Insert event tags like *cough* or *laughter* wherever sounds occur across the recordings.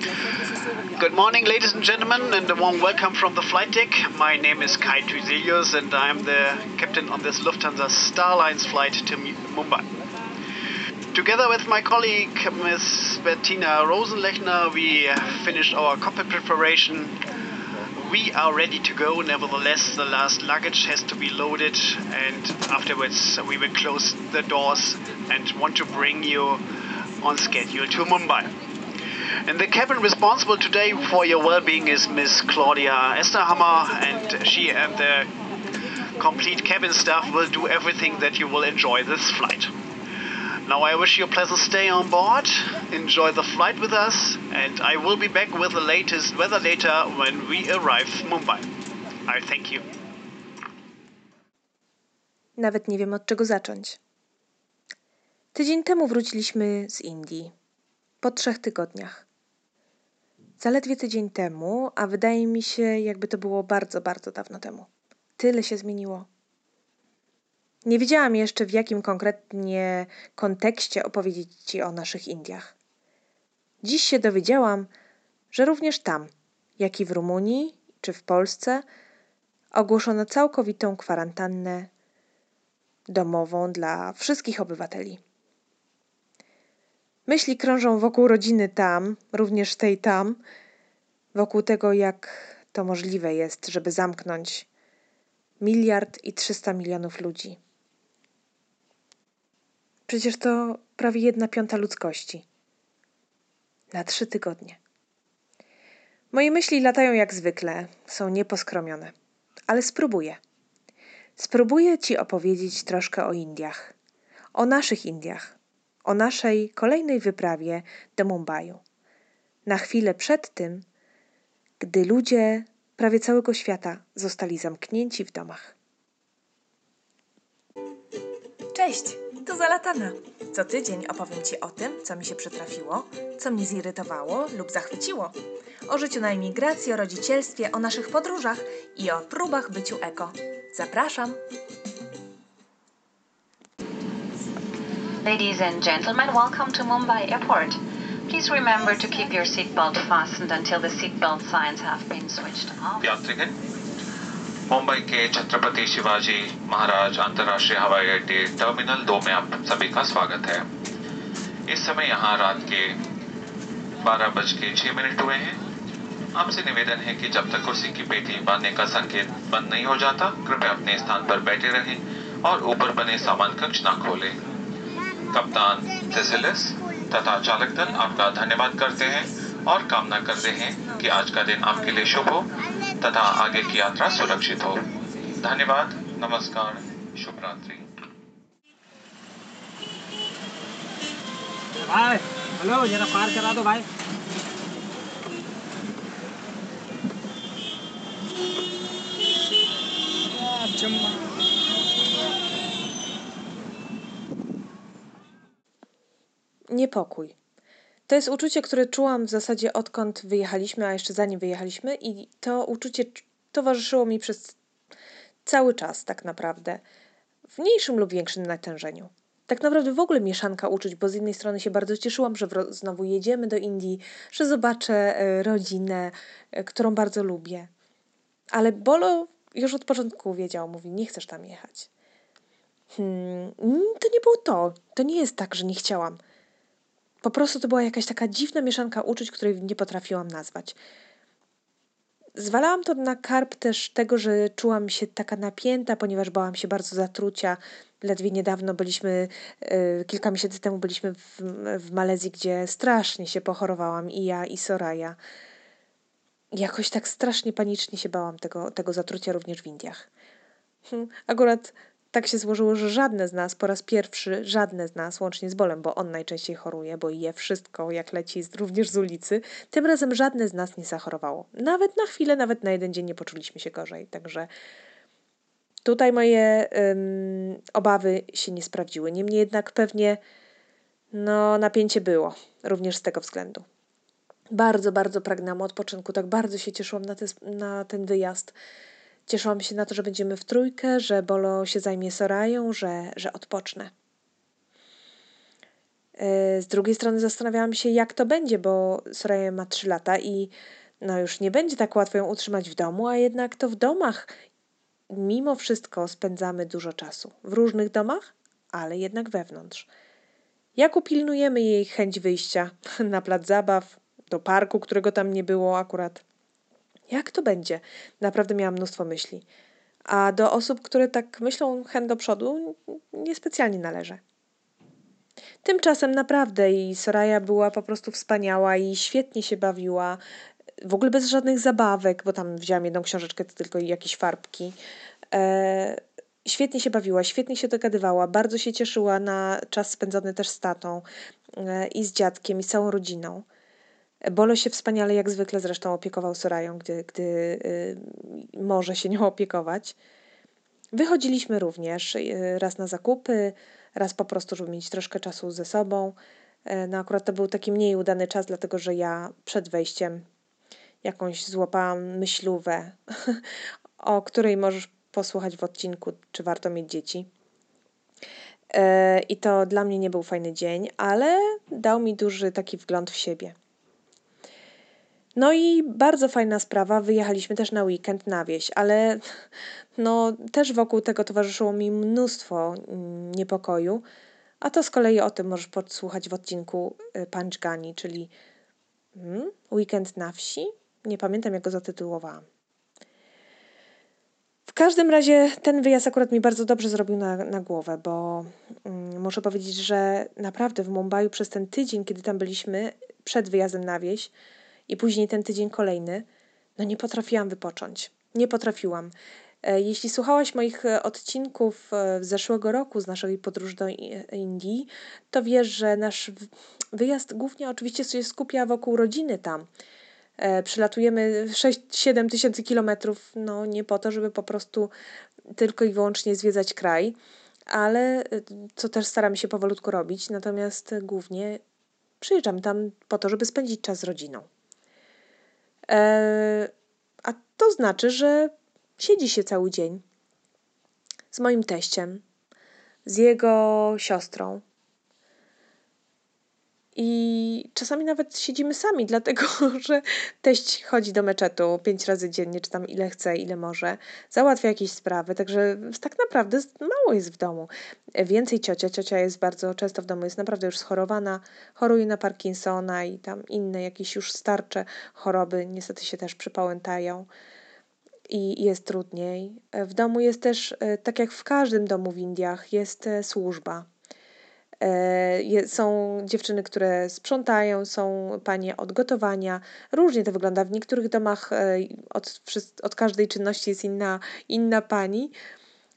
Good morning, ladies and gentlemen, and a warm welcome from the flight deck. My name is Kai Tuzelius, and I'm the captain on this Lufthansa Starlines flight to Mumbai. Together with my colleague, Ms. Bettina Rosenlechner, we finished our cockpit preparation. We are ready to go. Nevertheless, the last luggage has to be loaded, and afterwards, we will close the doors and want to bring you on schedule to Mumbai. And the cabin responsible today for your well-being is Miss Claudia Esterhammer, and she and the complete cabin staff will do everything that you will enjoy this flight. Now I wish you a pleasant stay on board, enjoy the flight with us, and I will be back with the latest weather data when we arrive Mumbai. I thank you. Nawet nie wiem od czego zacząć. Tydzień temu wróciliśmy z Indii. Po trzech tygodniach. Zaledwie tydzień temu, a wydaje mi się, jakby to było bardzo, bardzo dawno temu. Tyle się zmieniło. Nie wiedziałam jeszcze, w jakim konkretnie kontekście opowiedzieć Ci o naszych Indiach. Dziś się dowiedziałam, że również tam, jak i w Rumunii czy w Polsce, ogłoszono całkowitą kwarantannę domową dla wszystkich obywateli. Myśli krążą wokół rodziny tam, również tej tam, wokół tego, jak to możliwe jest, żeby zamknąć miliard i trzysta milionów ludzi. Przecież to prawie jedna piąta ludzkości. Na trzy tygodnie. Moje myśli latają jak zwykle, są nieposkromione, ale spróbuję. Spróbuję Ci opowiedzieć troszkę o Indiach, o naszych Indiach, o naszej kolejnej wyprawie do Mumbai. Na chwilę przed tym, gdy ludzie prawie całego świata zostali zamknięci w domach. Cześć, to Zalatana. Co tydzień opowiem Ci o tym, co mi się przytrafiło, co mnie zirytowało lub zachwyciło. O życiu na emigracji, o rodzicielstwie, o naszych podróżach i o próbach byciu eko. Zapraszam! Ladies and gentlemen, welcome to Mumbai Airport. Please remember to keep your seatbelt fastened until the seatbelt signs have been switched off. यात्रिगण मुंबई के छत्रपति शिवाजी महाराज अंतर्राष्ट्रीय हवाई अड्डे टर्मिनल दो में आप सभी का स्वागत है इस समय यहाँ रात के बारह बज के छह मिनट हुए हैं आपसे निवेदन है कि जब तक कुर्सी की पेटी बांधने का संकेत बंद नहीं हो जाता कृपया अपने स्थान पर बैठे रहें और ऊपर बने सामान कक्ष ना खोलें कप्तान थेसिलिस तथा चालक दल आपका धन्यवाद करते हैं और कामना करते हैं कि आज का दिन आपके लिए शुभ हो तथा आगे की यात्रा सुरक्षित हो। धन्यवाद नमस्कार शुभ रात्रि भाई हेलो जरा पार करा दो भाई। Niepokój. To jest uczucie, które czułam w zasadzie odkąd wyjechaliśmy, a jeszcze zanim wyjechaliśmy, i to uczucie towarzyszyło mi przez cały czas, tak naprawdę, w mniejszym lub większym natężeniu. Tak naprawdę w ogóle mieszanka uczuć, bo z jednej strony się bardzo cieszyłam, że znowu jedziemy do Indii, że zobaczę e, rodzinę, e, którą bardzo lubię. Ale Bolo już od początku wiedział, mówi, nie chcesz tam jechać. Hmm, to nie było to. To nie jest tak, że nie chciałam. Po prostu to była jakaś taka dziwna mieszanka uczuć, której nie potrafiłam nazwać. Zwalałam to na karp też tego, że czułam się taka napięta, ponieważ bałam się bardzo zatrucia. Ledwie niedawno byliśmy, y, kilka miesięcy temu byliśmy w, w Malezji, gdzie strasznie się pochorowałam i ja, i Soraya. Jakoś tak strasznie panicznie się bałam tego, tego zatrucia również w Indiach. Hm, akurat tak się złożyło, że żadne z nas, po raz pierwszy, żadne z nas, łącznie z bolem, bo on najczęściej choruje, bo je wszystko jak leci również z ulicy, tym razem żadne z nas nie zachorowało. Nawet na chwilę, nawet na jeden dzień nie poczuliśmy się gorzej. Także tutaj moje ym, obawy się nie sprawdziły. Niemniej jednak pewnie no, napięcie było, również z tego względu. Bardzo, bardzo pragnęłam odpoczynku, tak bardzo się cieszyłam na, te, na ten wyjazd Cieszyłam się na to, że będziemy w trójkę, że Bolo się zajmie Sorają, że, że odpocznę. Z drugiej strony zastanawiałam się, jak to będzie, bo Soraya ma 3 lata i no już nie będzie tak łatwo ją utrzymać w domu, a jednak to w domach mimo wszystko spędzamy dużo czasu. W różnych domach, ale jednak wewnątrz. Jak upilnujemy jej chęć wyjścia na plac zabaw, do parku, którego tam nie było akurat? Jak to będzie? Naprawdę miałam mnóstwo myśli. A do osób, które tak myślą chęt do przodu, niespecjalnie należę. Tymczasem naprawdę i Soraya była po prostu wspaniała i świetnie się bawiła. W ogóle bez żadnych zabawek, bo tam wzięłam jedną książeczkę, tylko jakieś farbki. E, świetnie się bawiła, świetnie się dogadywała, bardzo się cieszyła na czas spędzony też z tatą e, i z dziadkiem i całą rodziną. Bolo się wspaniale, jak zwykle zresztą opiekował Sorają, gdy, gdy y, może się nią opiekować. Wychodziliśmy również y, raz na zakupy, raz po prostu, żeby mieć troszkę czasu ze sobą. E, no akurat to był taki mniej udany czas, dlatego że ja przed wejściem jakąś złapałam myślówę, *laughs* o której możesz posłuchać w odcinku, czy warto mieć dzieci. E, I to dla mnie nie był fajny dzień, ale dał mi duży taki wgląd w siebie. No i bardzo fajna sprawa, wyjechaliśmy też na weekend na wieś, ale no też wokół tego towarzyszyło mi mnóstwo mm, niepokoju, a to z kolei o tym możesz podsłuchać w odcinku y, Punch Gani, czyli hmm, Weekend na wsi. Nie pamiętam jak go zatytułowałam. W każdym razie ten wyjazd akurat mi bardzo dobrze zrobił na, na głowę, bo mm, muszę powiedzieć, że naprawdę w Mumbai przez ten tydzień, kiedy tam byliśmy przed wyjazdem na wieś, i później ten tydzień kolejny, no nie potrafiłam wypocząć. Nie potrafiłam. E, jeśli słuchałaś moich e, odcinków z e, zeszłego roku z naszej podróży do Indii, to wiesz, że nasz wyjazd głównie oczywiście się skupia wokół rodziny tam. Przylatujemy 6-7 tysięcy kilometrów, no nie po to, żeby po prostu tylko i wyłącznie zwiedzać kraj, ale co też staramy się powolutku robić, natomiast głównie przyjeżdżam tam po to, żeby spędzić czas z rodziną. E, a to znaczy, że siedzi się cały dzień z moim teściem, z jego siostrą, i czasami nawet siedzimy sami, dlatego *laughs* że teść chodzi do meczetu pięć razy dziennie, czy tam ile chce, ile może, załatwia jakieś sprawy, także tak naprawdę mało jest w domu. Więcej ciocia, ciocia jest bardzo często w domu, jest naprawdę już schorowana, choruje na Parkinsona i tam inne jakieś już starcze choroby, niestety się też przypałętają i jest trudniej. W domu jest też, e, tak jak w każdym domu w Indiach, jest e, służba są dziewczyny, które sprzątają, są panie od gotowania. Różnie to wygląda. W niektórych domach e, od, od każdej czynności jest inna, inna pani.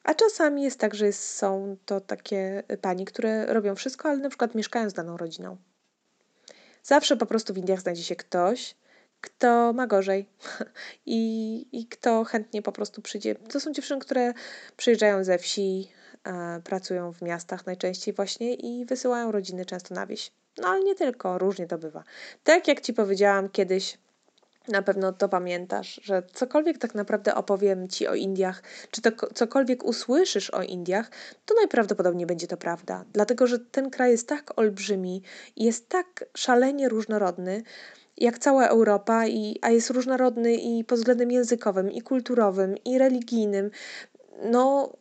A czasami jest tak, że są to takie pani, które robią wszystko, ale na przykład mieszkają z daną rodziną. Zawsze po prostu w Indiach znajdzie się ktoś, kto ma gorzej *laughs* i, i kto chętnie po prostu przyjdzie. To są dziewczyny, które przyjeżdżają ze wsi, e, pracują w miastach najczęściej właśnie i wysyłają rodziny często na wieś. No ale nie tylko, różnie to bywa. Tak jak Ci powiedziałam kiedyś, na pewno to pamiętasz, że cokolwiek tak naprawdę opowiem Ci o Indiach, czy to cokolwiek usłyszysz o Indiach, to najprawdopodobniej będzie to prawda. Dlatego, że ten kraj jest tak olbrzymi i jest tak szalenie różnorodny, jak cała Europa, i, a jest różnorodny i pod względem językowym, i kulturowym, i religijnym. No,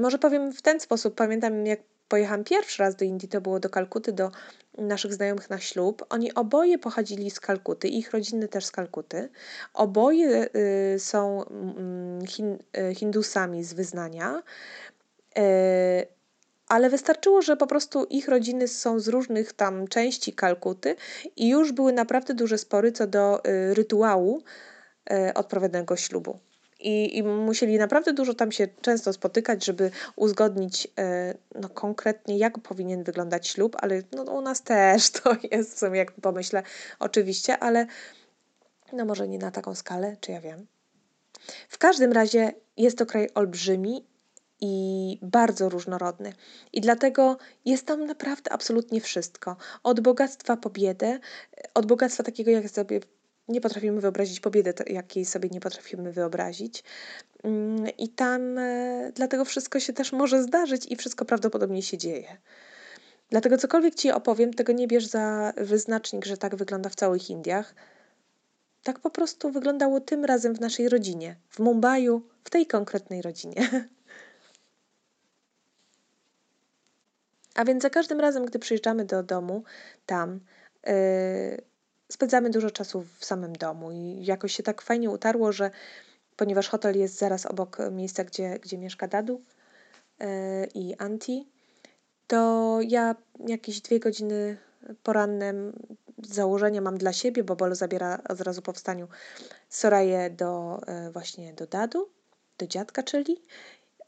może powiem w ten sposób. Pamiętam, jak pojechałam pierwszy raz do Indii, to było do Kalkuty, do naszych znajomych na ślub. Oni oboje pochodzili z Kalkuty, ich rodziny też z Kalkuty. Oboje y, są hin, y, Hindusami z wyznania. Y, ale wystarczyło, że po prostu ich rodziny są z różnych tam części Kalkuty i już były naprawdę duże spory co do rytuału odpowiedniego ślubu. I, I musieli naprawdę dużo tam się często spotykać, żeby uzgodnić y, no, konkretnie, jak powinien wyglądać ślub, ale no, u nas też to *laughs* jest w sumie, jak pomyślę, oczywiście, ale no może nie na taką skalę, czy ja wiem. W każdym razie jest to kraj olbrzymi i bardzo różnorodny. I dlatego jest tam naprawdę absolutnie wszystko. Od bogactwa po biedę, od bogactwa takiego, jak sobie nie potrafimy wyobrazić, po biedę, jakiej sobie nie potrafimy wyobrazić. Mm, I tam e, dlatego wszystko się też może zdarzyć i wszystko prawdopodobnie się dzieje. Dlatego cokolwiek ci opowiem, tego nie bierz za wyznacznik, że tak wygląda w całych Indiach. Tak po prostu wyglądało tym razem w naszej rodzinie, w Mumbai, w tej konkretnej rodzinie. *laughs* A więc za każdym razem, gdy przyjeżdżamy do domu, tam yy, spędzamy dużo czasu w samym domu i jakoś się tak fajnie utarło, że ponieważ hotel jest zaraz obok miejsca, gdzie, gdzie mieszka Dadu yy, i Anti, to ja jakieś dwie godziny poranne założenia mam dla siebie, bo Bolo zabiera od razu po wstaniu Soraję do yy, właśnie do Dadu, do dziadka, czyli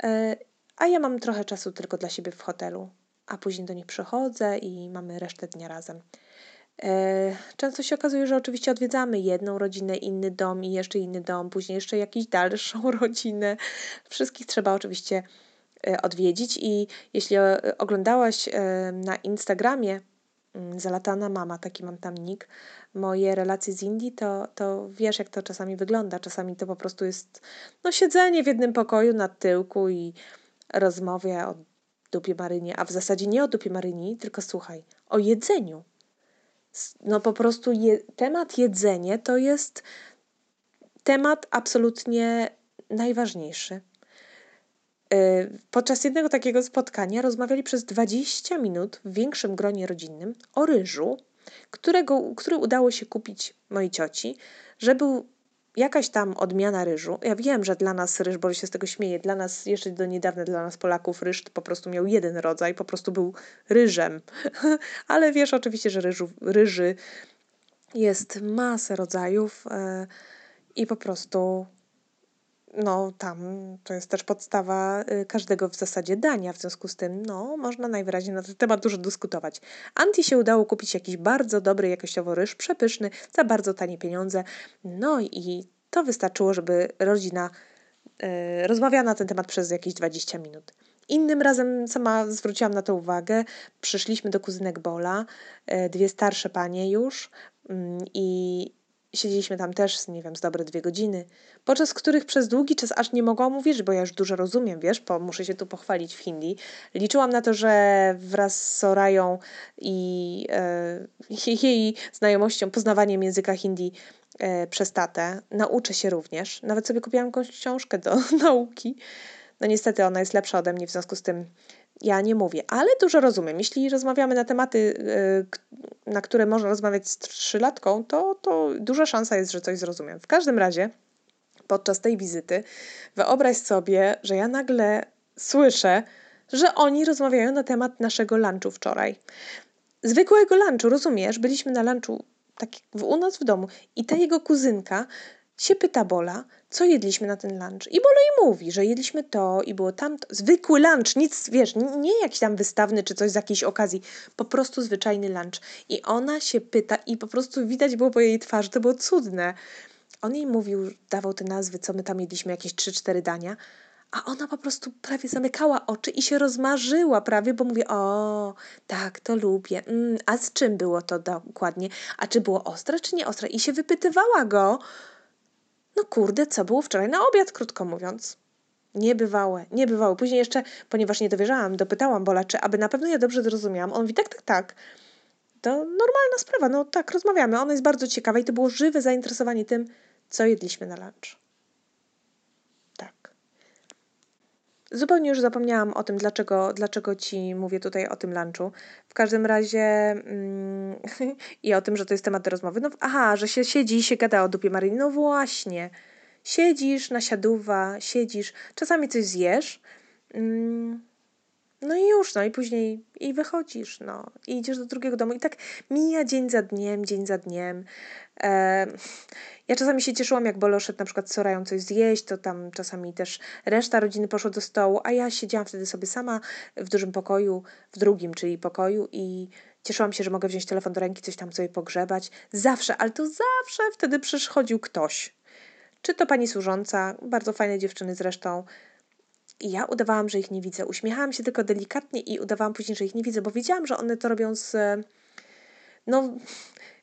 yy, a ja mam trochę czasu tylko dla siebie w hotelu a później do nich przychodzę i mamy resztę dnia razem. E, często się okazuje, że oczywiście odwiedzamy jedną rodzinę, inny dom i jeszcze inny dom, później jeszcze jakąś dalszą *laughs* rodzinę. Wszystkich trzeba oczywiście e, odwiedzić i jeśli e, oglądałaś na Instagramie mm, Zalatana Mama, taki mam tam nick, moje relacje z Indii, to, to wiesz, jak to czasami wygląda. Czasami to po prostu jest no, siedzenie w jednym pokoju na tyłku i rozmowy o dupie Marynie, a w zasadzie nie o dupie Maryni, tylko słuchaj, o jedzeniu. No po prostu je, temat jedzenie to jest temat absolutnie najważniejszy. Y, podczas jednego takiego spotkania rozmawiali przez 20 minut w większym gronie rodzinnym o ryżu, którego, który udało się kupić mojej cioci, że był jakaś tam odmiana ryżu. Ja wiem, że dla nas ryż, bo się z tego śmieje, dla nas, jeszcze do niedawna dla nas Polaków ryż po prostu miał jeden rodzaj, po prostu był ryżem. *laughs* Ale wiesz oczywiście, że ryżu, ryży jest masę rodzajów yy, i po prostu no tam to jest też podstawa y, każdego w zasadzie dania, w związku z tym no można najwyraźniej na ten temat dużo dyskutować. Anti się udało kupić jakiś bardzo dobry jakościowo ryż, przepyszny, za bardzo tanie pieniądze, no i to wystarczyło, żeby rodzina y, rozmawiała na ten temat przez jakieś 20 minut. Innym razem sama zwróciłam na to uwagę. Przyszliśmy do kuzynek Bola, y, dwie starsze panie już mm, i Siedzieliśmy tam też, nie wiem, z dobre dwie godziny, podczas których przez długi czas aż nie mogłam uwierzyć, bo ja już dużo rozumiem, wiesz, bo muszę się tu pochwalić w Hindi. Liczyłam na to, że wraz z Sorają i e, *laughs* jej znajomością, poznawaniem języka Hindi e, przez tatę, nauczę się również. Nawet sobie kupiłam jakąś książkę do *laughs* nauki. No niestety ona jest lepsza ode mnie, w związku z tym ja nie mówię, ale dużo rozumiem. Jeśli rozmawiamy na tematy, y, na które można rozmawiać z trzylatką, to, to duża szansa jest, że coś zrozumiem. W każdym razie, podczas tej wizyty, wyobraź sobie, że ja nagle słyszę, że oni rozmawiają na temat naszego lunchu wczoraj. Zwykłego lunchu, rozumiesz? Byliśmy na lunchu tak u nas w domu i ta jego kuzynka się pyta Bola, co jedliśmy na ten lunch. I Bolo jej mówi, że jedliśmy to i było tam zwykły lunch, nic, wiesz, nie jakiś tam wystawny czy coś z jakiejś okazji, po prostu zwyczajny lunch. I ona się pyta i po prostu widać było po jej twarzy, to było cudne. On jej mówił, dawał te nazwy, co my tam jedliśmy, jakieś 3-4 dania, a ona po prostu prawie zamykała oczy i się rozmarzyła prawie, bo mówię, o, tak, to lubię. Mm, a z czym było to dokładnie? A czy było ostre, czy nie ostre? I się wypytywała go, no kurde, co było wczoraj na obiad, krótko mówiąc. Niebywałe, niebywałe. Później jeszcze, ponieważ nie dowierzałam, dopytałam Bola, czy aby na pewno ja dobrze zrozumiałam. On mówi, tak, tak, tak. To normalna sprawa, no tak, rozmawiamy. Ona jest bardzo ciekawa i to było żywe zainteresowanie tym, co jedliśmy na lunch. Zupełnie już zapomniałam o tym, dlaczego, dlaczego ci mówię tutaj o tym lunchu. W każdym razie mm, *laughs* i o tym, że to jest temat do rozmowy. No, aha, że się siedzi i się gada o dupie Maryi. No właśnie. Siedzisz, nasiaduwa, siedzisz, czasami coś zjesz. Mm, no i już, no i później i wychodzisz, no. I idziesz do drugiego domu i tak mija dzień za dniem, dzień za dniem. E, ja czasami się cieszyłam, jak Bolo na przykład Sorają coś zjeść, to tam czasami też reszta rodziny poszła do stołu, a ja siedziałam wtedy sobie sama w dużym pokoju, w drugim, czyli pokoju i cieszyłam się, że mogę wziąć telefon do ręki, coś tam sobie pogrzebać. Zawsze, ale to zawsze wtedy przychodził ktoś. Czy to pani służąca, bardzo fajne dziewczyny zresztą, i ja udawałam, że ich nie widzę. Uśmiechałam się tylko delikatnie i udawałam później, że ich nie widzę, bo wiedziałam, że one to robią z. No,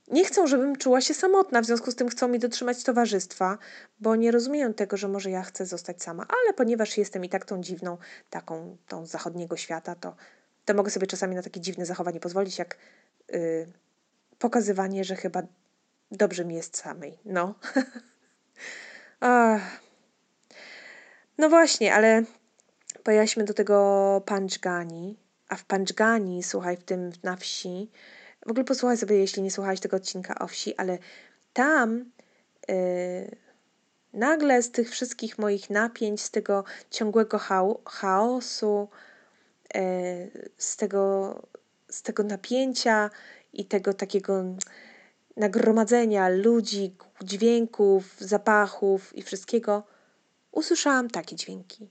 nie chcą, żebym czuła się samotna, w związku z tym chcą mi dotrzymać towarzystwa, bo nie rozumieją tego, że może ja chcę zostać sama, ale ponieważ jestem i tak tą dziwną, taką tą zachodniego świata, to to mogę sobie czasami na takie dziwne zachowanie pozwolić, jak yy, pokazywanie, że chyba dobrze mi jest samej. No. *laughs* no właśnie, ale pojechaliśmy do tego Panchgani, a w Panchgani, słuchaj, w tym na wsi, w ogóle posłuchaj sobie, jeśli nie słuchałeś tego odcinka o wsi, ale tam yy, nagle z tych wszystkich moich napięć, z tego ciągłego chaosu, yy, z, tego, z tego napięcia i tego takiego nagromadzenia ludzi, dźwięków, zapachów i wszystkiego, usłyszałam takie dźwięki.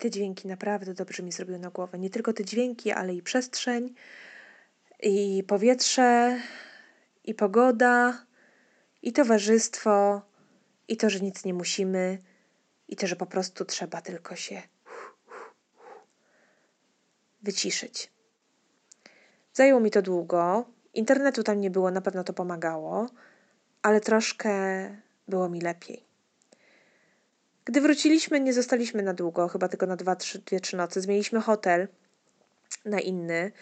Te dźwięki naprawdę dobrze mi zrobiły na głowę. Nie tylko te dźwięki, ale i przestrzeń, i powietrze, i pogoda, i towarzystwo, i to, że nic nie musimy, i to, że po prostu trzeba tylko się wyciszyć. Zajęło mi to długo. Internetu tam nie było, na pewno to pomagało, ale troszkę było mi lepiej. Gdy wróciliśmy, nie zostaliśmy na długo, chyba tylko na dwa, trzy, dwie, trzy nocy. Zmieniliśmy hotel na inny.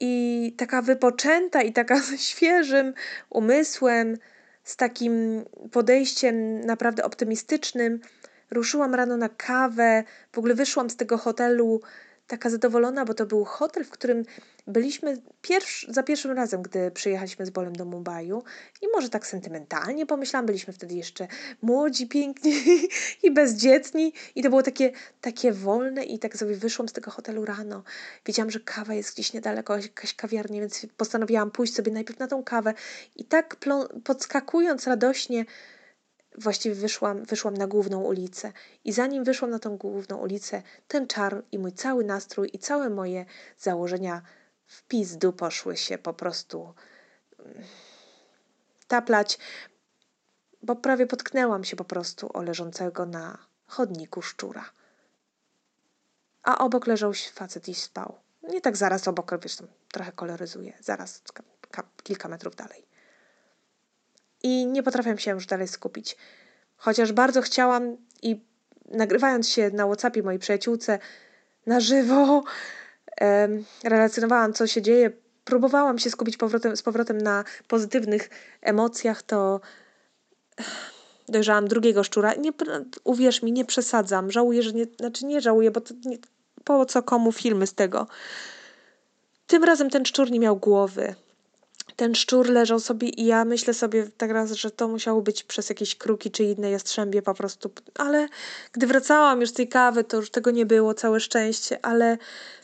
I taka wypoczęta i taka *laughs* świeżym umysłem, z takim podejściem naprawdę optymistycznym, ruszyłam rano na kawę. W ogóle wyszłam z tego hotelu taka zadowolona, bo to był hotel, w którym byliśmy pierwsz, za pierwszym razem, gdy przyjechaliśmy z Bolem do Mumbaiu. I może tak sentymentalnie pomyślałam, byliśmy wtedy jeszcze młodzi, piękni *laughs* i bezdzietni. I to było takie, takie wolne i tak sobie wyszłam z tego hotelu rano. Wiedziałam, że kawa jest gdzieś niedaleko, jakaś kawiarnia, więc postanowiłam pójść sobie najpierw na tą kawę. I tak podskakując radośnie właściwie wyszłam, wyszłam na główną ulicę. I zanim wyszłam na tą główną ulicę, ten czar i mój cały nastrój i całe moje założenia w pizdu poszły się po prostu mm, taplać, bo prawie potknęłam się po prostu o leżącego na chodniku szczura. A obok leżał facet i spał. Nie tak zaraz obok, wiesz, tam trochę koloryzuje, zaraz kilka metrów dalej i nie potrafiłam się już dalej skupić. Chociaż bardzo chciałam i nagrywając się na WhatsAppie mojej przyjaciółce na żywo, em, relacjonowałam, co się dzieje, próbowałam się skupić powrotem, z powrotem na pozytywnych emocjach, to dojrzałam drugiego szczura. Nie, uwierz mi, nie przesadzam. Żałuję, że nie, znaczy nie żałuję, bo nie, po co komu filmy z tego. Tym razem ten szczur nie miał głowy ten szczur leżał sobie i ja myślę sobie teraz, że to musiało być przez jakieś kruki czy inne jastrzębie po prostu. Ale gdy wracałam już z tej kawy, to już tego nie było, całe szczęście. Ale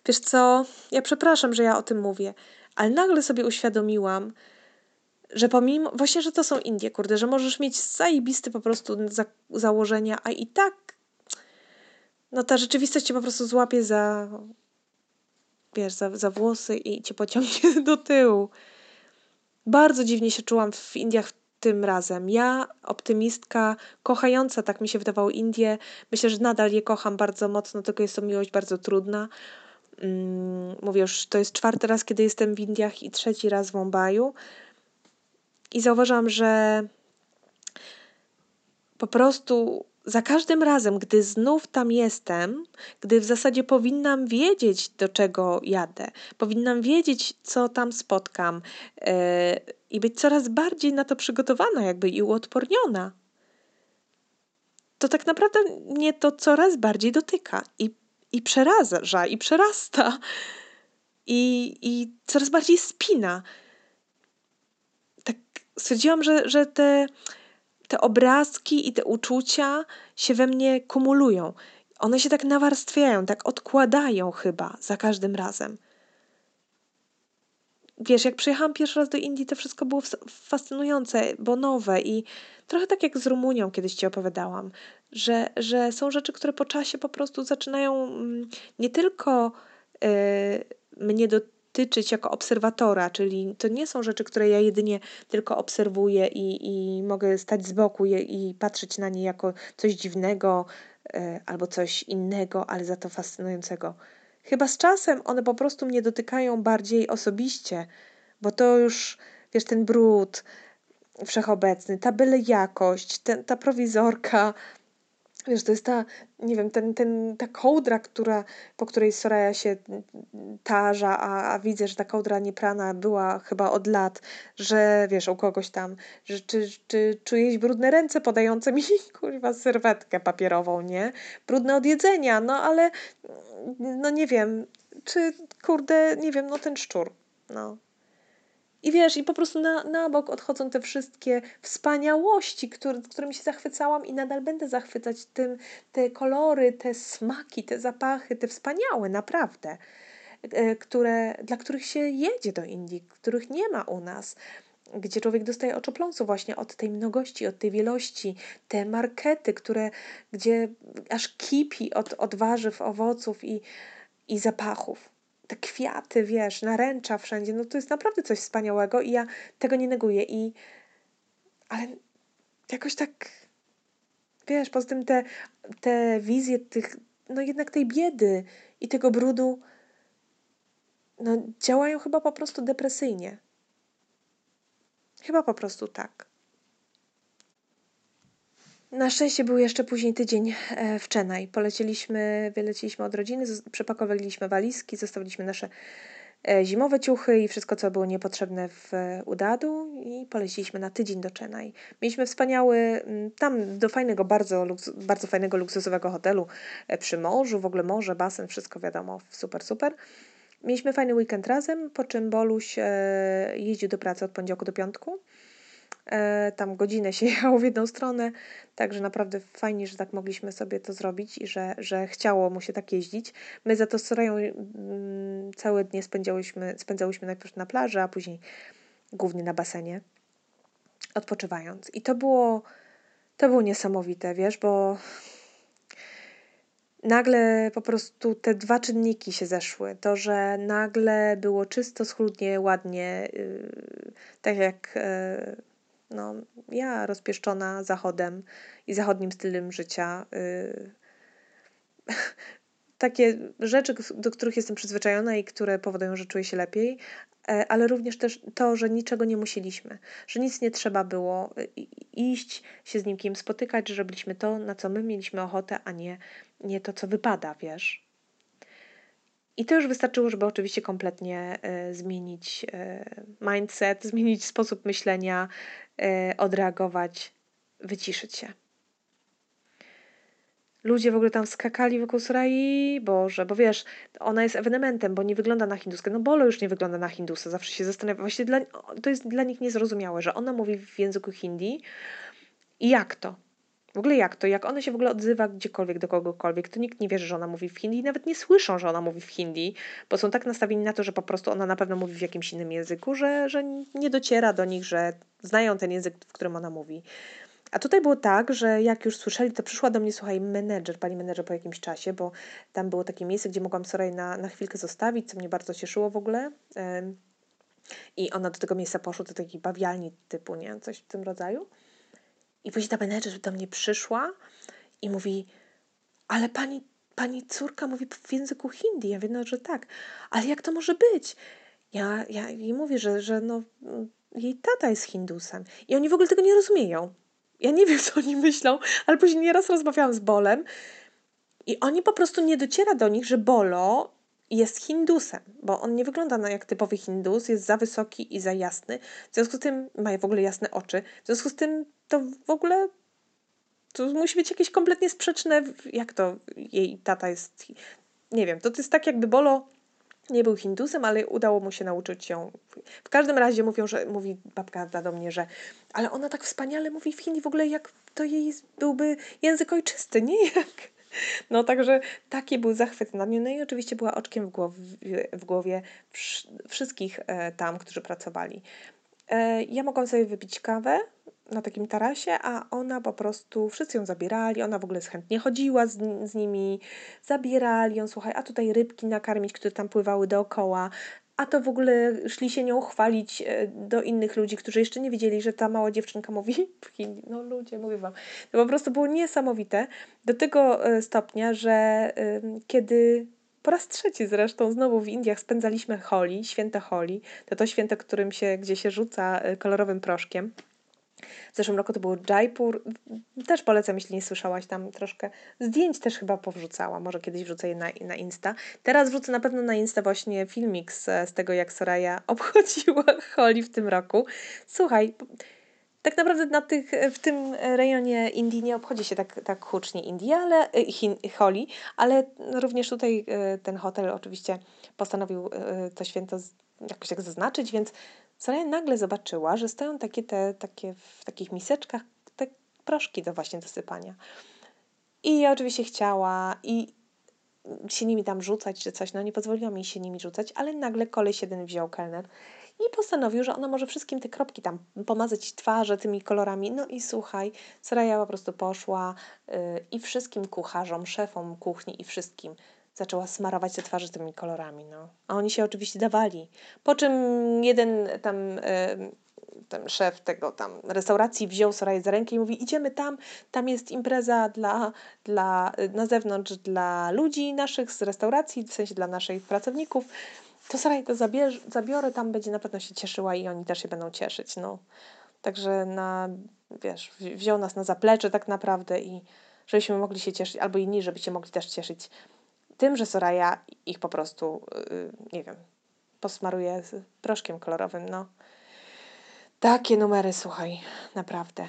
wiesz co, ja przepraszam, że ja o tym mówię, ale nagle sobie uświadomiłam, że pomimo, właśnie, że to są Indie, kurde, że możesz mieć zajebisty po prostu za, założenia, a i tak no ta rzeczywistość cię po prostu złapie za wiesz, za, za włosy i cię pociągnie *laughs* do tyłu. Bardzo dziwnie się czułam w Indiach tym razem. Ja, optymistka, kochająca, tak mi się wydawało, Indie. Myślę, że nadal je kocham bardzo mocno, tylko jest to miłość bardzo trudna. Mm, mówię już, to jest czwarty raz, kiedy jestem w Indiach i trzeci raz w Mumbaiu. I zauważam, że po prostu za każdym razem, gdy znów tam jestem, gdy w zasadzie powinnam wiedzieć, do czego jadę, powinnam wiedzieć, co tam spotkam yy, i być coraz bardziej na to przygotowana, jakby i uodporniona, to tak naprawdę mnie to coraz bardziej dotyka i, i przeraża, i przerasta, i, i coraz bardziej spina. Tak stwierdziłam, że, że te te obrazki i te uczucia się we mnie kumulują. One się tak nawarstwiają, tak odkładają chyba za każdym razem. Wiesz, jak przyjechałam pierwszy raz do Indii, to wszystko było fascynujące, bo nowe i trochę tak jak z Rumunią kiedyś ci opowiadałam, że, że są rzeczy, które po czasie po prostu zaczynają mm, nie tylko yy, mnie do, tyczyć jako obserwatora, czyli to nie są rzeczy, które ja jedynie tylko obserwuję i, i mogę stać z boku i, i patrzeć na nie jako coś dziwnego y, albo coś innego, ale za to fascynującego. Chyba z czasem one po prostu mnie dotykają bardziej osobiście, bo to już, wiesz, ten brud wszechobecny, ta byle jakość, ten, ta prowizorka, Wiesz, to jest ta, nie wiem, ten, ten, ta kołdra, która, po której Soraya się tarza, a, a widzę, że ta kołdra nieprana była chyba od lat, że wiesz, u kogoś tam, że czy, czy czujesz brudne ręce podające mi, *laughs* kurwa, serwetkę papierową, nie? Brudne od jedzenia, no ale, no nie wiem, czy, kurde, nie wiem, no ten szczur, no. I wiesz, i po prostu na, na bok odchodzą te wszystkie wspaniałości, który, którymi się zachwycałam i nadal będę zachwycać tym, te kolory, te smaki, te zapachy, te wspaniałe, naprawdę, e, które, dla których się jedzie do Indii, których nie ma u nas gdzie człowiek dostaje oczopląsu właśnie od tej mnogości, od tej wielości, te markety, które, gdzie aż kipi od, od warzyw, owoców i, i zapachów te kwiaty, wiesz, naręcza wszędzie, no to jest naprawdę coś wspaniałego i ja tego nie neguję i ale jakoś tak wiesz, poza tym te, te wizje tych, no jednak tej biedy i tego brudu no działają chyba po prostu depresyjnie. Chyba po prostu tak. Na szczęście był jeszcze później tydzień e, w Chennai. Polecieliśmy, wyleciliśmy od rodziny, przepakowaliśmy walizki, zostawiliśmy nasze e, zimowe ciuchy i wszystko, co było niepotrzebne w e, Udadu i poleciliśmy na tydzień do Chennai. Mieliśmy wspaniały, tam do fajnego, bardzo, bardzo fajnego, luksusowego hotelu przy morzu, w ogóle morze, basen, wszystko wiadomo, super, super. Mieliśmy fajny weekend razem, po czym Boluś jeździł do pracy od poniedziałku do piątku. E, tam godzinę się *laughs* jechało w jedną stronę, także naprawdę fajnie, że tak mogliśmy sobie to zrobić i że, że chciało mu się tak jeździć. My za to z Sorają mm, całe dnie spędzałyśmy, spędzałyśmy najpierw na plaży, a później głównie na basenie, odpoczywając. I to było, to było niesamowite, wiesz, bo nagle po prostu te dwa czynniki się zeszły. To, że nagle było czysto, schludnie, ładnie, yy, tak jak... Yy, no, ja rozpieszczona zachodem i zachodnim stylem życia. Yy, *laughs* takie rzeczy, do których jestem przyzwyczajona i które powodują, że czuję się lepiej, e, ale również też to, że niczego nie musieliśmy, że nic nie trzeba było y, iść, się z nikim spotykać, że robiliśmy to, na co my mieliśmy ochotę, a nie, nie to, co wypada, wiesz. I to już wystarczyło, żeby oczywiście kompletnie y, zmienić y, mindset, zmienić sposób myślenia, odreagować, wyciszyć się. Ludzie w ogóle tam skakali wokół Surai, Boże, bo wiesz, ona jest ewenementem, bo nie wygląda na hinduskę. No Bolo już nie wygląda na hindusa, zawsze się zastanawia. Właśnie dla, to jest dla nich niezrozumiałe, że ona mówi w języku hindi i jak to? W ogóle jak to? Jak ona się w ogóle odzywa gdziekolwiek do kogokolwiek, to nikt nie wierzy, że ona mówi w hindi, nawet nie słyszą, że ona mówi w hindi, bo są tak nastawieni na to, że po prostu ona na pewno mówi w jakimś innym języku, że, że nie dociera do nich, że znają ten język, w którym ona mówi. A tutaj było tak, że jak już słyszeli, to przyszła do mnie, słuchaj, menedżer, pani menedżer po jakimś czasie, bo tam było takie miejsce, gdzie mogłam Soraj na, na chwilkę zostawić, co mnie bardzo cieszyło w ogóle. I ona do tego miejsca poszła, do takiej bawialni typu, nie? Coś w tym rodzaju. I później ta menedżer do mnie przyszła i mówi, ale pani, pani córka mówi w języku hindi. Ja wiem, no, że tak. Ale jak to może być? Ja, ja jej mówię, że, że no, jej tata jest hindusem. I oni w ogóle tego nie rozumieją. Ja nie *laughs* wiem, co oni myślą, ale później nieraz rozmawiałam z Bolem i oni po prostu nie dociera do nich, że Bolo jest hindusem, bo on nie wygląda na jak typowy hindus, jest za wysoki i za jasny. W związku z tym ma w ogóle jasne oczy. W związku z tym to w ogóle to musi być jakieś kompletnie sprzeczne, jak to jej tata jest, nie wiem, to, to jest tak jakby Bolo nie był hindusem, ale udało mu się nauczyć ją. W każdym razie mówią, że mówi babka do mnie, że ale ona tak wspaniale mówi w hindi, w ogóle jak to jej byłby język ojczysty, nie jak. No także taki był zachwyt na mnie. No i oczywiście była oczkiem w głowie, w głowie wszystkich e, tam, którzy pracowali. E, ja mogłam sobie wypić kawę na takim tarasie, a ona po prostu, wszyscy ją zabierali, ona w ogóle chętnie chodziła z, z nimi, zabierali ją, słuchaj, a tutaj rybki nakarmić, które tam pływały dookoła, a to w ogóle szli się nią chwalić e, do innych ludzi, którzy jeszcze nie wiedzieli, że ta mała dziewczynka mówi *laughs* w hindi. No ludzie, mówię wam. To po prostu było niesamowite do tego e, stopnia, że kiedy po raz trzeci zresztą znowu w Indiach spędzaliśmy Holi, święto Holi. To to święto, którym się, gdzie się rzuca y, kolorowym proszkiem. W zeszłym roku to był Jaipur. Też polecam, jeśli nie słyszałaś tam troszkę. Zdjęć też chyba powrzucała. Może kiedyś wrzucę je na, na Insta. Teraz wrzucę na pewno na Insta właśnie filmik z, z tego, jak Soraya *laughs* obchodziła Holi w tym roku. Słuchaj, tak naprawdę na tych, w tym rejonie Indii nie obchodzi się tak, tak hucznie Indii, ale Chin, Holi, ale również tutaj y, ten hotel oczywiście postanowił y, to święto jakoś tak zaznaczyć, więc Soraya nagle zobaczyła, że stoją takie te, takie w takich miseczkach te proszki do właśnie do sypania. I ja oczywiście chciała i się nimi tam rzucać czy coś, no nie pozwoliła mi się nimi rzucać, ale nagle koleś jeden wziął kelner i postanowił, że ona może wszystkim te kropki tam pomazać twarze tymi kolorami. No i słuchaj, Soraya po prostu poszła yy, i wszystkim kucharzom, szefom kuchni i wszystkim zaczęła smarować te twarze tymi kolorami. No. A oni się oczywiście dawali. Po czym jeden tam ten szef tego tam restauracji wziął Soraję za rękę i mówi idziemy tam, tam jest impreza dla, dla, na zewnątrz dla ludzi naszych z restauracji, w sensie dla naszych pracowników. To Soraję to zabierz, zabiorę, tam będzie na pewno się cieszyła i oni też się będą cieszyć. No. Także na, wiesz, wziął nas na zaplecze tak naprawdę i żebyśmy mogli się cieszyć, albo inni, żeby się mogli też cieszyć tym, że Soraya ich po prostu, yy, nie wiem, posmaruje proszkiem kolorowym, no. Takie numery, słuchaj, naprawdę.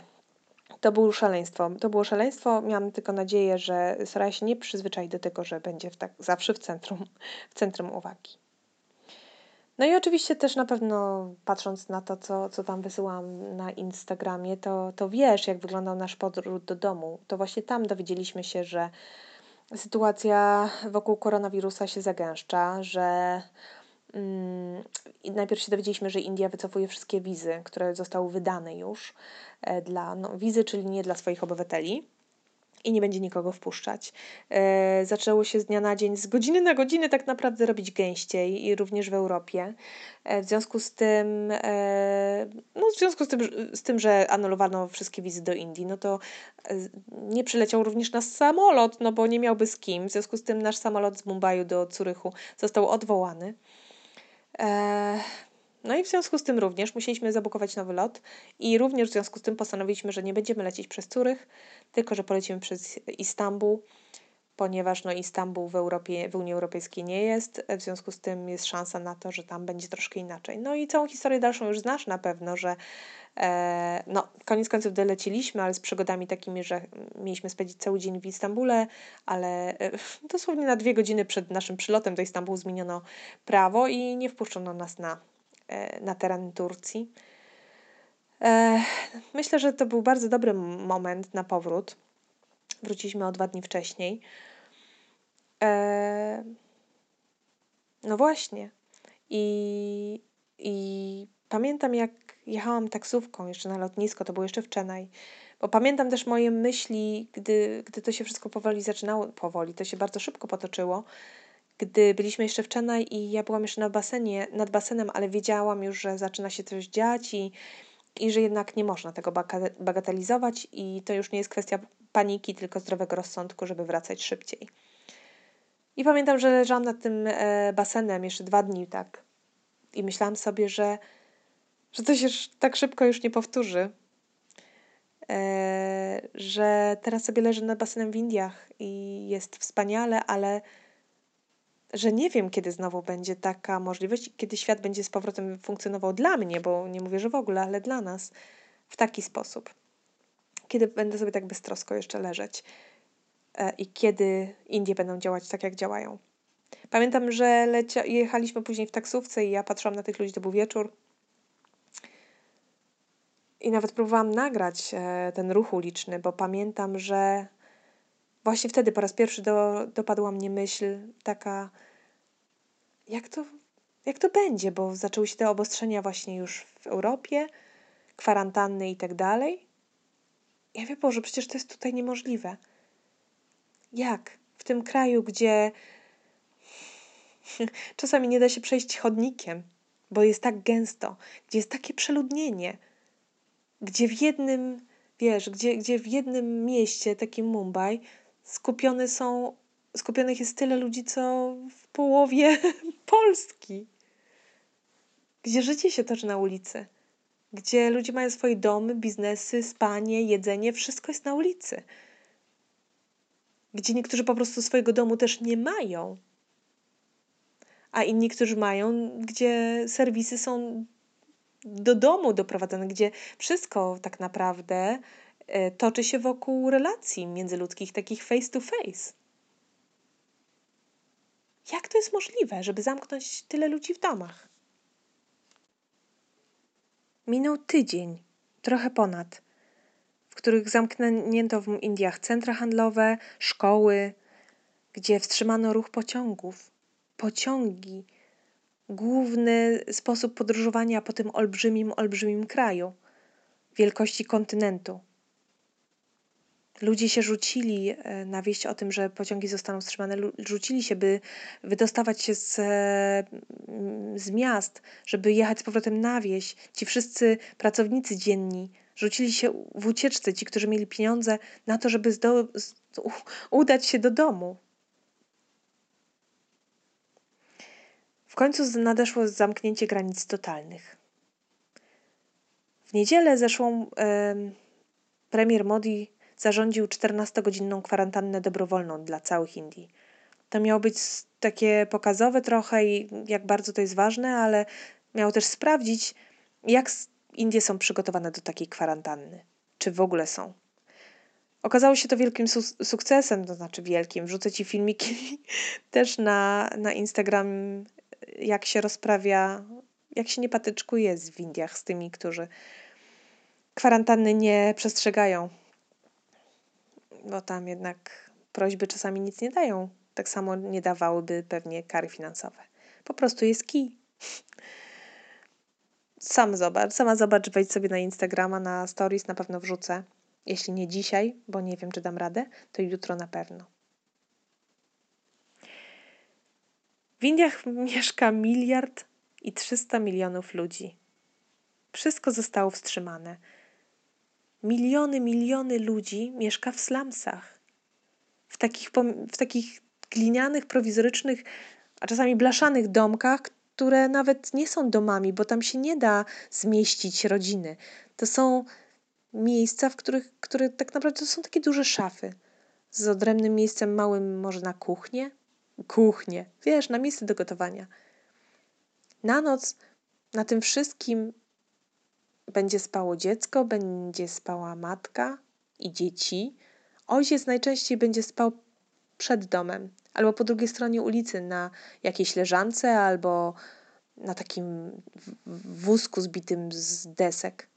To było szaleństwo. To było szaleństwo. Miałam tylko nadzieję, że Soraya się nie przyzwyczai do tego, że będzie w tak, zawsze w centrum, w centrum uwagi. No i oczywiście też na pewno patrząc na to, co, co tam wysyłam na Instagramie, to, to wiesz, jak wyglądał nasz podróż do domu. To właśnie tam dowiedzieliśmy się, że sytuacja wokół koronawirusa się zagęszcza, że mm, najpierw się dowiedzieliśmy, że India wycofuje wszystkie wizy, które zostały wydane już e, dla no, wizy, czyli nie dla swoich obywateli i nie będzie nikogo wpuszczać. E, zaczęło się z dnia na dzień, z godziny na godzinę tak naprawdę robić gęściej i również w Europie. E, w związku z tym, e, no w związku z tym, z tym, że anulowano wszystkie wizy do Indii, no to e, nie przyleciał również nasz samolot, no bo nie miałby z kim. W związku z tym nasz samolot z Mumbaiu do Curychu został odwołany. No i w związku z tym również musieliśmy zabukować nowy lot i również w związku z tym postanowiliśmy, że nie będziemy lecieć przez Curych, tylko że polecimy przez Istanbul, ponieważ no Istanbul w Europie, w Unii Europejskiej nie jest, w związku z tym jest szansa na to, że tam będzie troszkę inaczej. No i całą historię dalszą już znasz na pewno, że e, no koniec końców doleciliśmy, ale z przygodami takimi, że mieliśmy spędzić cały dzień w Istambule, ale e, dosłownie na dwie godziny przed naszym przylotem do Istanbulu zmieniono prawo i nie wpuszczono nas na na teren Turcji. E, myślę, że to był bardzo dobry moment na powrót. Wróciliśmy o dwa dni wcześniej. E, no właśnie. I, I pamiętam, jak jechałam taksówką jeszcze na lotnisko, to było jeszcze wczoraj. Bo pamiętam też moje myśli, gdy, gdy to się wszystko powoli zaczynało, powoli, to się bardzo szybko potoczyło, gdy byliśmy jeszcze w Chennai i ja byłam jeszcze na basenie, nad basenem, ale wiedziałam już, że zaczyna się coś dziać i, i że jednak nie można tego bagatelizować i to już nie jest kwestia paniki, tylko zdrowego rozsądku, żeby wracać szybciej. I pamiętam, że leżałam nad tym e, basenem jeszcze dwa dni tak i myślałam sobie, że, że to się tak szybko już nie powtórzy. E, że teraz sobie leżę nad basenem w Indiach i jest wspaniale, ale że nie wiem, kiedy znowu będzie taka możliwość, kiedy świat będzie z powrotem funkcjonował dla mnie, bo nie mówię, że w ogóle, ale dla nas w taki sposób. Kiedy będę sobie tak beztrosko jeszcze leżeć e, i kiedy Indie będą działać tak, jak działają. Pamiętam, że lecia- jechaliśmy później w taksówce i ja patrzyłam na tych ludzi, to był wieczór. I nawet próbowałam nagrać e, ten ruch uliczny, bo pamiętam, że właśnie wtedy po raz pierwszy do, dopadła mnie myśl taka, jak to, jak to będzie, bo zaczęły się te obostrzenia właśnie już w Europie, kwarantanny i tak dalej. Ja wiem, Boże, przecież to jest tutaj niemożliwe. Jak? W tym kraju, gdzie *laughs* czasami nie da się przejść chodnikiem, bo jest tak gęsto, gdzie jest takie przeludnienie, gdzie w jednym, wiesz, gdzie, gdzie w jednym mieście, takim Mumbai, skupione są skupionych jest tyle ludzi, co w połowie *laughs* Polski. Gdzie życie się toczy na ulicy. Gdzie ludzie mają swoje domy, biznesy, spanie, jedzenie, wszystko jest na ulicy. Gdzie niektórzy po prostu swojego domu też nie mają. A inni, którzy mają, gdzie serwisy są do domu doprowadzone, gdzie wszystko tak naprawdę toczy się wokół relacji międzyludzkich, takich face to face. Jak to jest możliwe, żeby zamknąć tyle ludzi w domach? Minął tydzień, trochę ponad, w których zamknięto w Indiach centra handlowe, szkoły, gdzie wstrzymano ruch pociągów. Pociągi główny sposób podróżowania po tym olbrzymim, olbrzymim kraju, wielkości kontynentu. Ludzie się rzucili e, na wieść o tym, że pociągi zostaną wstrzymane, rzucili się, by wydostawać się z, e, z miast, żeby jechać z powrotem na wieś. Ci wszyscy pracownicy dzienni rzucili się w ucieczce, ci, którzy mieli pieniądze, na to, żeby zdo, udać się do domu. W końcu nadeszło zamknięcie granic totalnych. W niedzielę zeszłą e, premier Modi zarządził 14-godzinną kwarantannę dobrowolną dla całych Indii. To miało być takie pokazowe trochę i jak bardzo to jest ważne, ale miało też sprawdzić, jak Indie są przygotowane do takiej kwarantanny. Czy w ogóle są. Okazało się to wielkim su sukcesem, to znaczy wielkim. Wrzucę ci filmiki *laughs* też na, na Instagram jak się rozprawia, jak się nie patyczkuje w Indiach z tymi, którzy kwarantanny nie przestrzegają. Bo tam jednak prośby czasami nic nie dają. Tak samo nie dawałyby pewnie kary finansowe. Po prostu jest kij. Sam zobacz, sama zobacz, wejdź sobie na Instagrama, na stories, na pewno wrzucę. Jeśli nie dzisiaj, bo nie wiem, czy dam radę, to jutro na pewno. W Indiach mieszka miliard i 300 milionów ludzi. Wszystko zostało wstrzymane. Miliony, miliony ludzi mieszka w slumsach. W takich, w takich glinianych, prowizorycznych, a czasami blaszanych domkach, które nawet nie są domami, bo tam się nie da zmieścić rodziny. To są miejsca, w których które tak naprawdę to są takie duże szafy z odrębnym miejscem małym, może na kuchnię, kuchnię, wiesz, na miejsce do gotowania. Na noc na tym wszystkim będzie spało dziecko, będzie spała matka i dzieci. Ojciec najczęściej będzie spał przed domem albo po drugiej stronie ulicy na jakiejś leżance albo na takim wózku zbitym z desek.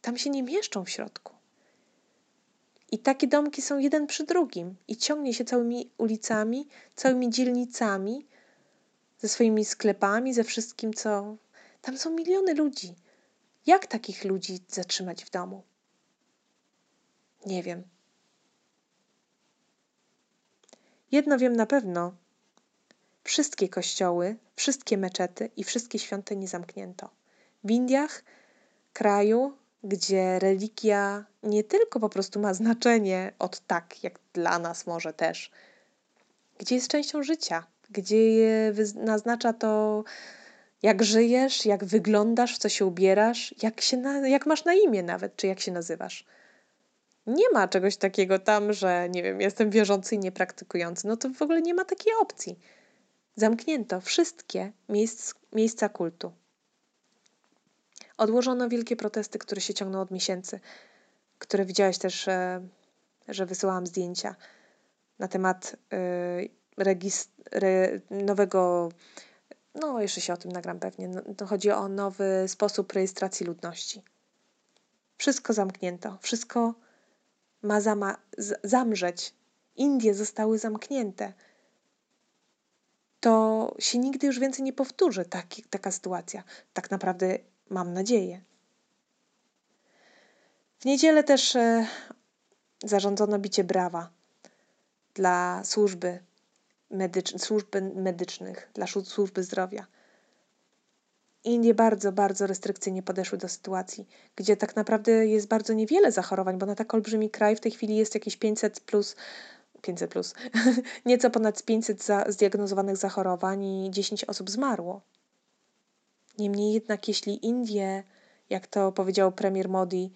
Tam się nie mieszczą w środku. I takie domki są jeden przy drugim i ciągnie się całymi ulicami, całymi dzielnicami, ze swoimi sklepami, ze wszystkim, co. Tam są miliony ludzi. Jak takich ludzi zatrzymać w domu? Nie wiem. Jedno wiem na pewno. Wszystkie kościoły, wszystkie meczety i wszystkie świątynie zamknięto. W Indiach, kraju, gdzie religia nie tylko po prostu ma znaczenie od tak, jak dla nas może też, gdzie jest częścią życia, gdzie naznacza to, jak żyjesz, jak wyglądasz, w co się ubierasz, jak, się na, jak masz na imię nawet, czy jak się nazywasz. Nie ma czegoś takiego tam, że nie wiem, jestem wierzący i niepraktykujący. No to w ogóle nie ma takiej opcji. Zamknięto wszystkie miejsc, miejsca kultu. Odłożono wielkie protesty, które się ciągną od miesięcy, które widziałeś też, że, że wysyłałam zdjęcia na temat y, nowego, no jeszcze się o tym nagram pewnie, no, chodzi o nowy sposób rejestracji ludności. Wszystko zamknięto, wszystko ma zama- zamrzeć. Indie zostały zamknięte. To się nigdy już więcej nie powtórzy taki, taka sytuacja. Tak naprawdę Mam nadzieję. W niedzielę też e, zarządzono bicie brawa dla służby, medycz służby medycznych, dla służby zdrowia. Indie bardzo, bardzo restrykcyjnie podeszły do sytuacji, gdzie tak naprawdę jest bardzo niewiele zachorowań, bo na tak olbrzymi kraj w tej chwili jest jakieś 500 plus 500 plus. *laughs* Nieco ponad 500 za, zdiagnozowanych zachorowań i 10 osób zmarło. Niemniej jednak, jeśli Indie, jak to powiedział premier Modi,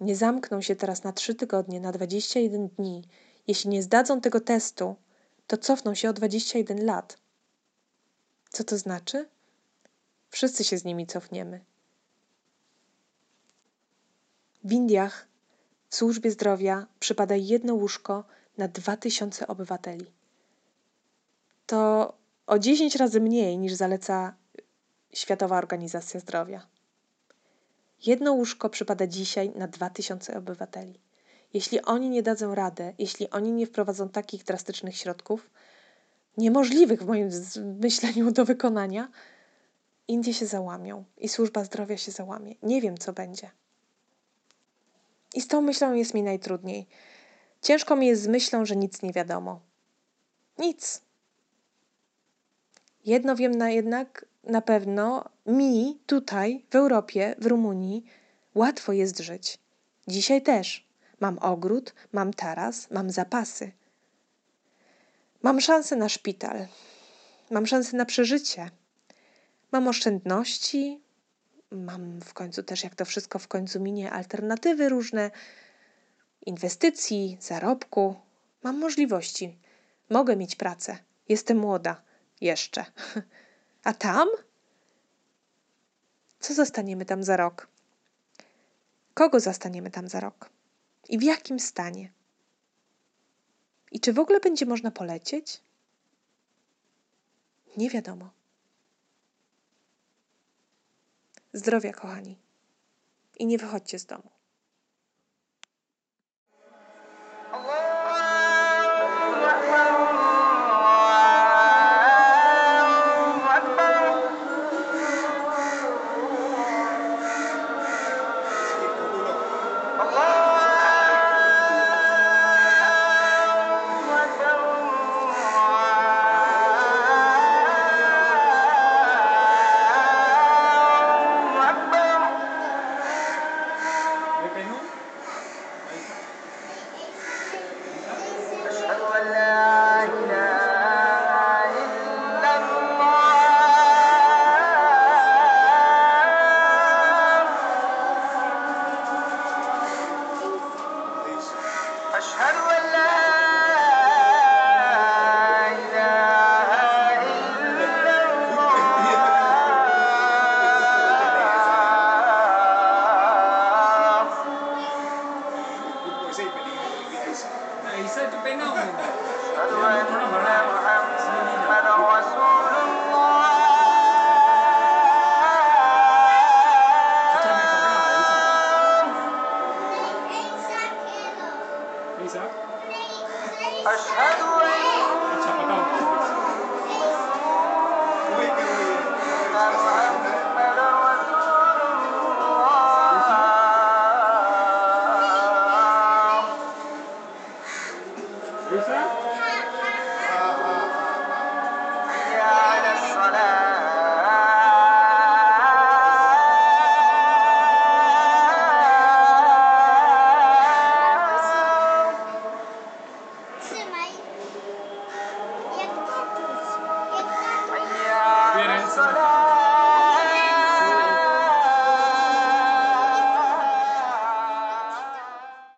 nie zamkną się teraz na 3 tygodnie, na 21 dni, jeśli nie zdadzą tego testu, to cofną się o 21 lat. Co to znaczy? Wszyscy się z nimi cofniemy. W Indiach w służbie zdrowia przypada jedno łóżko na 2000 obywateli. To o 10 razy mniej niż zaleca Światowa Organizacja Zdrowia. Jedno łóżko przypada dzisiaj na 2000 obywateli. Jeśli oni nie dadzą rady, jeśli oni nie wprowadzą takich drastycznych środków, niemożliwych w moim myśleniu do wykonania, Indie się załamią i służba zdrowia się załamie. Nie wiem, co będzie. I z tą myślą jest mi najtrudniej. Ciężko mi jest z myślą, że nic nie wiadomo. Nic. Jedno wiem na jednak na pewno mi tutaj w Europie, w Rumunii, łatwo jest żyć. Dzisiaj też. Mam ogród, mam taras, mam zapasy. Mam szansę na szpital. Mam szansę na przeżycie. Mam oszczędności. Mam w końcu też, jak to wszystko w końcu minie, alternatywy różne, inwestycji, zarobku. Mam możliwości. Mogę mieć pracę. Jestem młoda. Jeszcze. *laughs* A tam? Co zostaniemy tam za rok? Kogo zastaniemy tam za rok? I w jakim stanie? I czy w ogóle będzie można polecieć? Nie wiadomo. Zdrowia, kochani. I nie wychodźcie z domu.